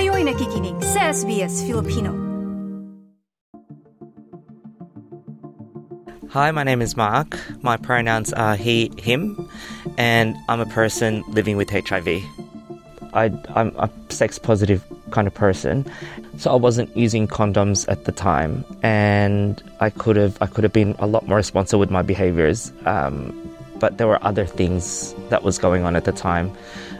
Kayo'y nakikinig sa SBS Filipino. Hi, my name is Marc. My pronouns are he, him, and I'm a person living with HIV. I, I'm a sex positive kind of person, so I wasn't using condoms at the time, and I could have I could have been a lot more responsible with my behaviors. Um, but there were other things that was going on at the time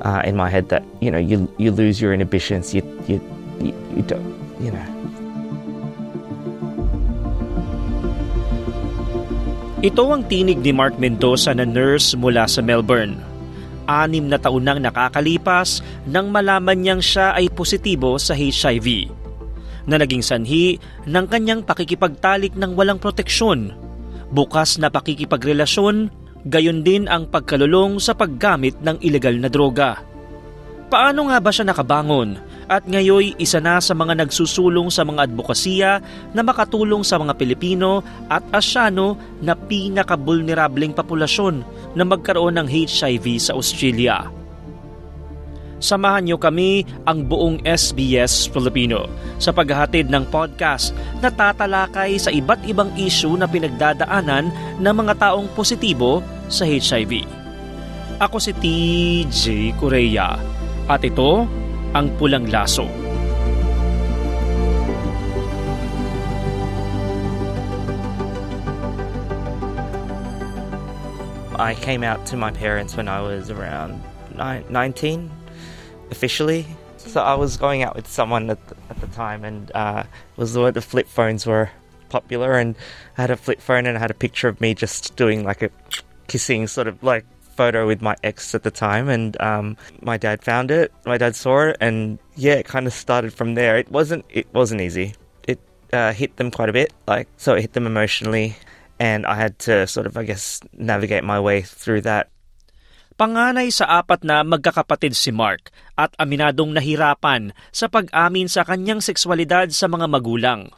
uh, in my head that you know you you lose your inhibitions, you you you, you don't you know. Ito ang tinig ni Mark Mendoza na nurse mula sa Melbourne. Anim na taon nang nakakalipas nang malaman niyang siya ay positibo sa HIV na naging sanhi ng kanyang pakikipagtalik ng walang proteksyon, bukas na pakikipagrelasyon, gayon din ang pagkalulong sa paggamit ng ilegal na droga. Paano nga ba siya nakabangon at ngayoy isa na sa mga nagsusulong sa mga advokasya na makatulong sa mga Pilipino at Asyano na pinakabulnerableng populasyon na magkaroon ng HIV sa Australia? Samahan niyo kami ang buong SBS Filipino sa paghahatid ng podcast na tatalakay sa iba't ibang issue na pinagdadaanan ng mga taong positibo sa HIV. Ako si TJ Correa at ito ang Pulang Laso. I came out to my parents when I was around 19, officially. So I was going out with someone at the, at the time, and uh, was where the flip phones were popular, and I had a flip phone, and I had a picture of me just doing like a kissing sort of like photo with my ex at the time, and um, my dad found it. My dad saw it, and yeah, it kind of started from there. It wasn't it wasn't easy. It uh, hit them quite a bit, like so it hit them emotionally, and I had to sort of I guess navigate my way through that. Panganay sa apat na magkakapatid si Marc at aminadong nahirapan sa pag-amin sa kanyang sexualidad sa mga magulang.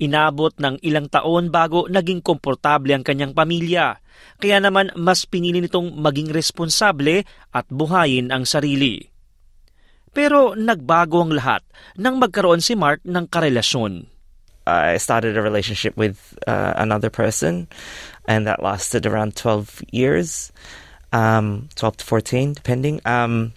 Inabot ng ilang taon bago naging komportable ang kanyang pamilya, kaya naman mas pinili nitong maging responsable at buhayin ang sarili. Pero nagbago ang lahat nang magkaroon si Mark ng karelasyon. I started a relationship with uh, another person, and that lasted around 12 years, um, 12 to 14, depending. Um,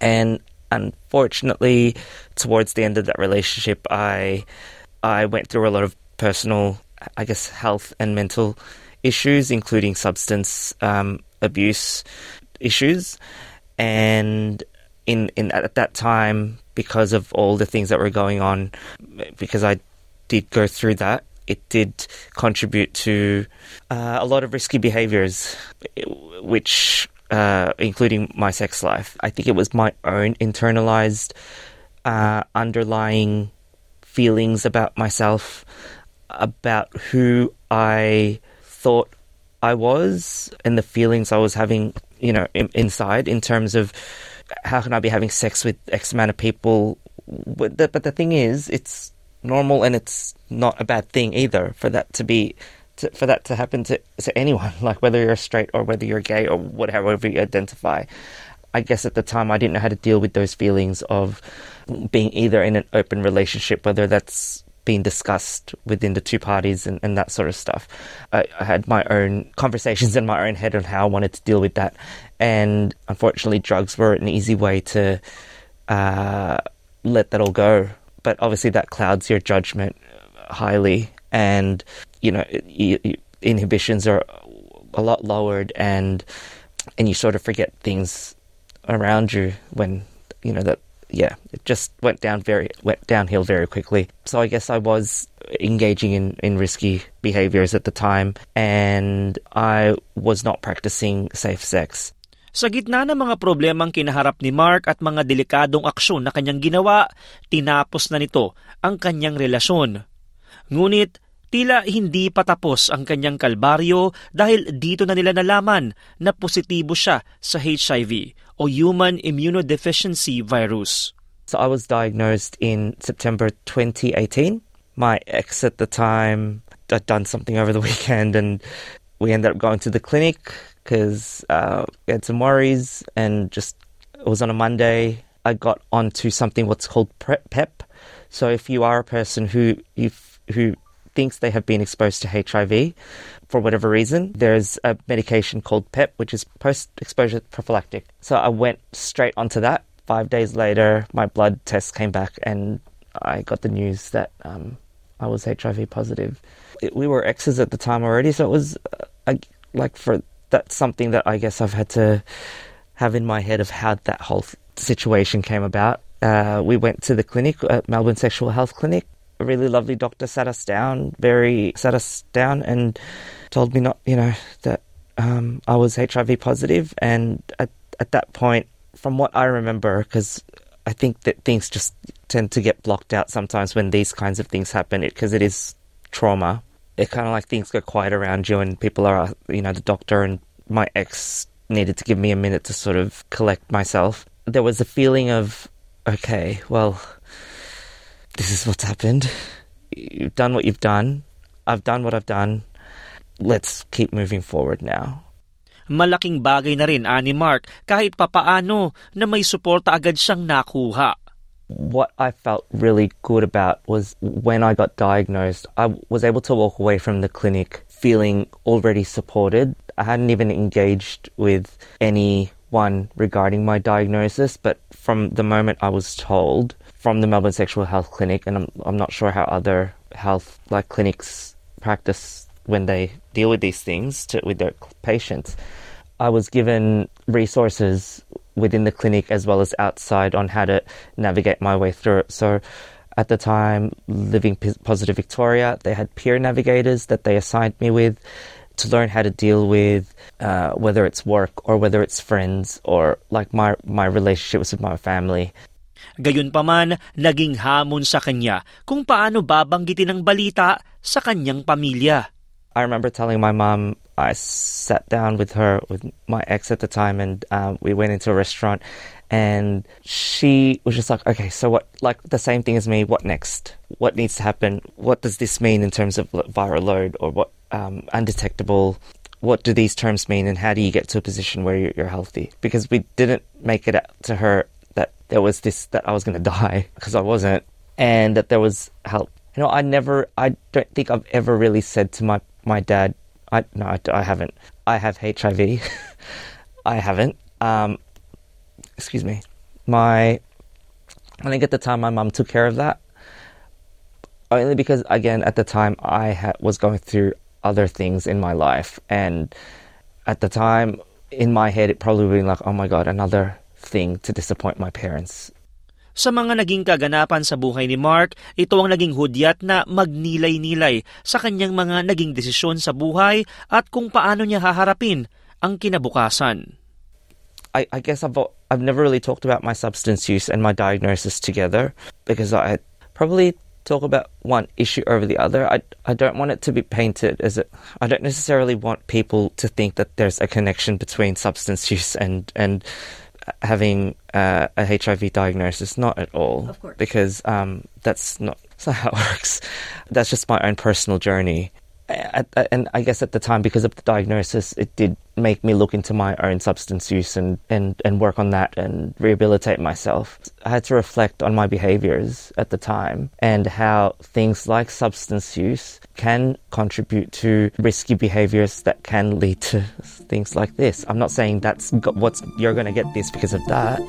and unfortunately, towards the end of that relationship, I I went through a lot of personal, I guess, health and mental issues, including substance um, abuse issues, and in in at that time, because of all the things that were going on, because I did go through that, it did contribute to uh, a lot of risky behaviors, which uh, including my sex life. I think it was my own internalized, uh, underlying feelings about myself, about who I thought I was, and the feelings I was having, you know, in, inside in terms of how can I be having sex with X amount of people. But the, but the thing is, it's normal and it's not a bad thing either for that to be. To, for that to happen to, to anyone, like whether you're straight or whether you're gay or whatever you identify, I guess at the time I didn't know how to deal with those feelings of being either in an open relationship, whether that's being discussed within the two parties and, and that sort of stuff. I, I, had my own conversations in my own head on how I wanted to deal with that. And unfortunately, drugs were an easy way to uh, let that all go. But obviously, that clouds your judgment highly. And, you know, you, inhibitions are a lot lowered and and you sort of forget things around you when you know that yeah it just went down very went downhill very quickly so i guess i was engaging in in risky behaviors at the time and i was not practicing safe sex Sa gitna ng mga problemang kinaharap ni Mark at mga delikadong aksyon na kanyang ginawa, tinapos na nito ang kanyang relasyon. Ngunit Tila hindi pa tapos ang kanyang kalbaryo dahil dito na nila nalaman na positibo siya sa HIV o Human Immunodeficiency Virus. So I was diagnosed in September 2018. My ex at the time had done something over the weekend and we ended up going to the clinic because uh, we had some worries and just it was on a Monday I got onto something what's called PEP. So if you are a person who who thinks they have been exposed to HIV for whatever reason, there's a medication called PEP, which is post-exposure prophylactic. So I went straight onto that. Five days later, my blood test came back, and I got the news that um, I was HIV positive. It, we were exes at the time already, so it was uh, like for that's something that I guess I've had to have in my head of how that whole situation came about. Uh, we went to the clinic, at Melbourne Sexual Health Clinic. A really lovely doctor sat us down, very sat us down, and told me not, you know, that um, I was HIV positive. And at at that point, from what I remember, because I think that things just tend to get blocked out sometimes when these kinds of things happen, because it, it is trauma. It kind of like things go quiet around you, and people are, you know, the doctor and my ex needed to give me a minute to sort of collect myself. There was a feeling of, okay, well, this is what's happened. You've done what you've done. I've done what I've done. Let's keep moving forward now. Malaking bagay na rin ah, ani Marc kahit papaano na may suporta agad siyang nakuha. What I felt really good about was when I got diagnosed, I was able to walk away from the clinic feeling already supported. I hadn't even engaged with anyone regarding my diagnosis, but from the moment I was told from the Melbourne Sexual Health Clinic, and I'm, I'm not sure how other health like clinics practice when they deal with these things to, with their patients. I was given resources within the clinic as well as outside on how to navigate my way through it. So at the time, Living Positive Victoria, they had peer navigators that they assigned me with to learn how to deal with uh, whether it's work or whether it's friends or like my my relationships with my family. Gayunpaman, naging hamon sa kanya kung paano babanggitin ang balita sa kanyang pamilya. I remember telling my mom I sat down with her with my ex at the time and um, we went into a restaurant and she was just like okay so what like the same thing as me what next what needs to happen what does this mean in terms of viral load or what um, undetectable. What do these terms mean, and how do you get to a position where you're, you're healthy? Because we didn't make it out to her that there was this that I was going to die because I wasn't, and that there was help. You know, I never, I don't think I've ever really said to my my dad, I no, I, I haven't. I have HIV. I haven't. Um, excuse me. My, I think at the time my mum took care of that. Only because, again, at the time I ha- was going through other things in my life. And at the time, in my head, it probably would be like, oh my God, another thing to disappoint my parents. Sa mga naging kaganapan sa buhay ni Mark, ito ang naging hudyat na magnilay-nilay sa kanyang mga naging desisyon sa buhay at kung paano niya haharapin ang kinabukasan. I, I guess I've, I've never really talked about my substance use and my diagnosis together because I probably talk about one issue over the other. I, I don't want it to be painted as a, I don't necessarily want people to think that there's a connection between substance use and, and having uh, a HIV diagnosis. Not at all. Of course. Because um, that's not, that's not how it works. That's just my own personal journey at, and I guess at the time, because of the diagnosis, it did make me look into my own substance use and, and, and work on that and rehabilitate myself. I had to reflect on my behaviors at the time and how things like substance use can contribute to risky behaviors that can lead to things like this. I'm not saying that's what's you're going to get this because of that.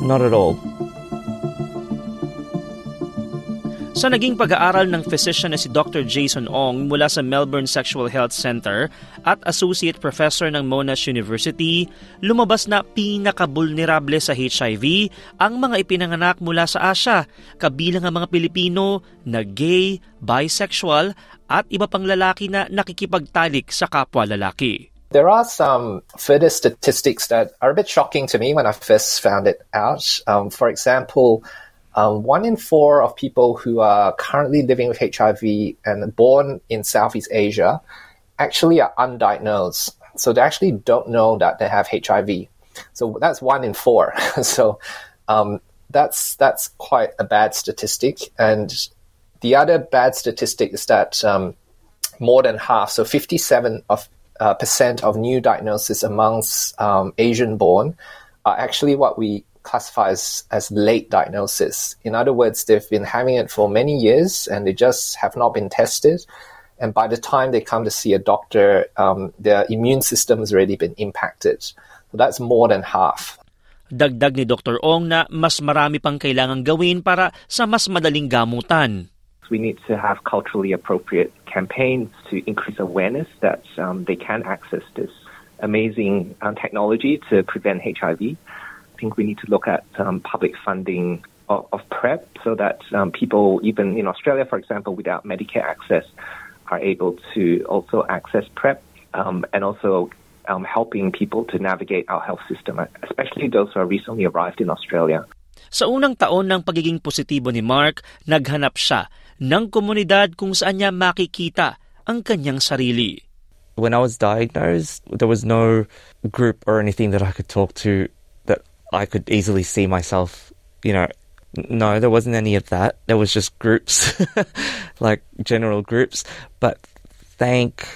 Not at all. Sa naging pag-aaral ng physician na si Dr. Jason Ong mula sa Melbourne Sexual Health Center at Associate Professor ng Monash University, lumabas na pinakabulnerable sa HIV ang mga ipinanganak mula sa Asia, kabilang ang mga Pilipino na gay, bisexual at iba pang lalaki na nakikipagtalik sa kapwa lalaki. There are some further statistics that are a bit shocking to me when I first found it out. Um, for example, um, one in four of people who are currently living with HIV and born in Southeast Asia actually are undiagnosed. So they actually don't know that they have HIV. So that's one in four. so um, that's that's quite a bad statistic. And the other bad statistic is that um, more than half, so 57 of uh, percent of new diagnoses amongst um, Asian born are actually what we classifies as late diagnosis. In other words, they've been having it for many years and they just have not been tested. And by the time they come to see a doctor, um, their immune system has already been impacted. So that's more than half. Dagdag ni Dr. Ong na mas marami pang kailangang gawin para sa mas madaling gamutan. We need to have culturally appropriate campaigns to increase awareness that um, they can access this amazing um, technology to prevent HIV. I think we need to look at um, public funding of, of, PrEP so that um, people, even in Australia, for example, without Medicare access, are able to also access PrEP um, and also um, helping people to navigate our health system, especially those who are recently arrived in Australia. Sa unang taon ng pagiging positibo ni Marc, naghanap siya ng komunidad kung saan niya makikita ang kanyang sarili. When I was diagnosed, there was no group or anything that I could talk to that I could easily see myself, you know, no, there wasn't any of that. There was just groups, like general groups. But thank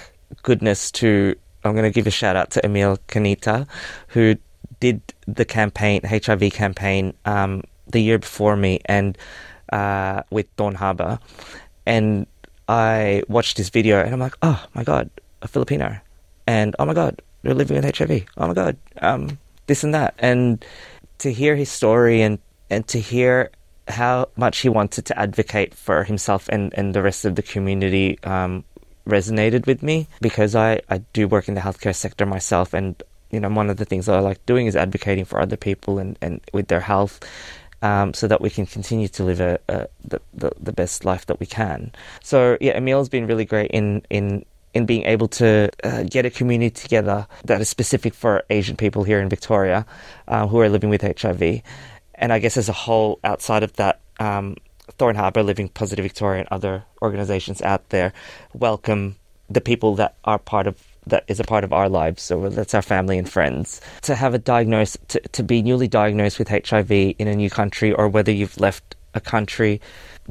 goodness to, I'm going to give a shout out to Emil Kanita, who did the campaign, HIV campaign, um, the year before me, and uh, with Thorn Harbour, and I watched this video, and I'm like, oh my god, a Filipino, and oh my god, they're living with HIV. Oh my god, um, this and that, and to hear his story and and to hear how much he wanted to advocate for himself and, and the rest of the community um, resonated with me because I, I do work in the healthcare sector myself and you know one of the things that I like doing is advocating for other people and, and with their health um, so that we can continue to live a, a the, the, the best life that we can. So yeah, Emil's been really great in in in being able to uh, get a community together that is specific for Asian people here in Victoria uh, who are living with HIV and I guess as a whole, outside of that, um, Thorn Harbour, Living Positive Victoria, and other organisations out there welcome the people that are part of that is a part of our lives. So that's our family and friends. To have a diagnosis, to, to be newly diagnosed with HIV in a new country, or whether you've left a country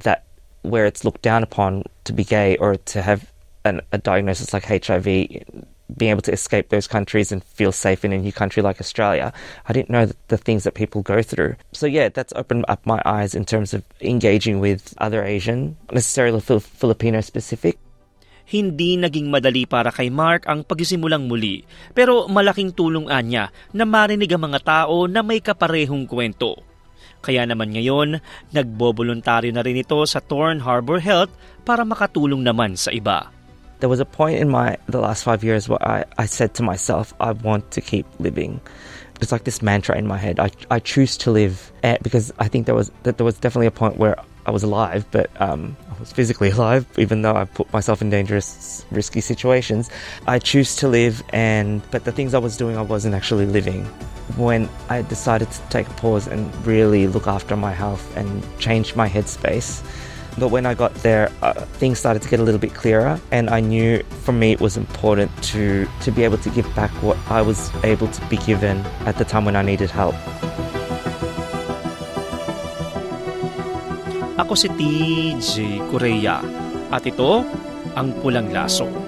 that where it's looked down upon to be gay, or to have an, a diagnosis like HIV being able to escape those countries and feel safe in a new country like Australia. I didn't know the things that people go through. So yeah, that's opened up my eyes in terms of engaging with other Asian, necessarily Filipino specific. Hindi naging madali para kay Mark ang pagsimulang muli, pero malaking tulong anya na marinig ang mga tao na may kaparehong kwento. Kaya naman ngayon, nagboboluntaryo na rin ito sa Torn Harbor Health para makatulong naman sa iba. There was a point in my the last five years where I, I said to myself, I want to keep living. It's like this mantra in my head. I, I choose to live eh, because I think there was that there was definitely a point where I was alive, but um, I was physically alive, even though I put myself in dangerous, risky situations. I choose to live, and but the things I was doing, I wasn't actually living. When I decided to take a pause and really look after my health and change my headspace, but when I got there, uh, things started to get a little bit clearer, and I knew for me it was important to, to be able to give back what I was able to be given at the time when I needed help. Ako si TJ Correa at ito ang Pulang Laso.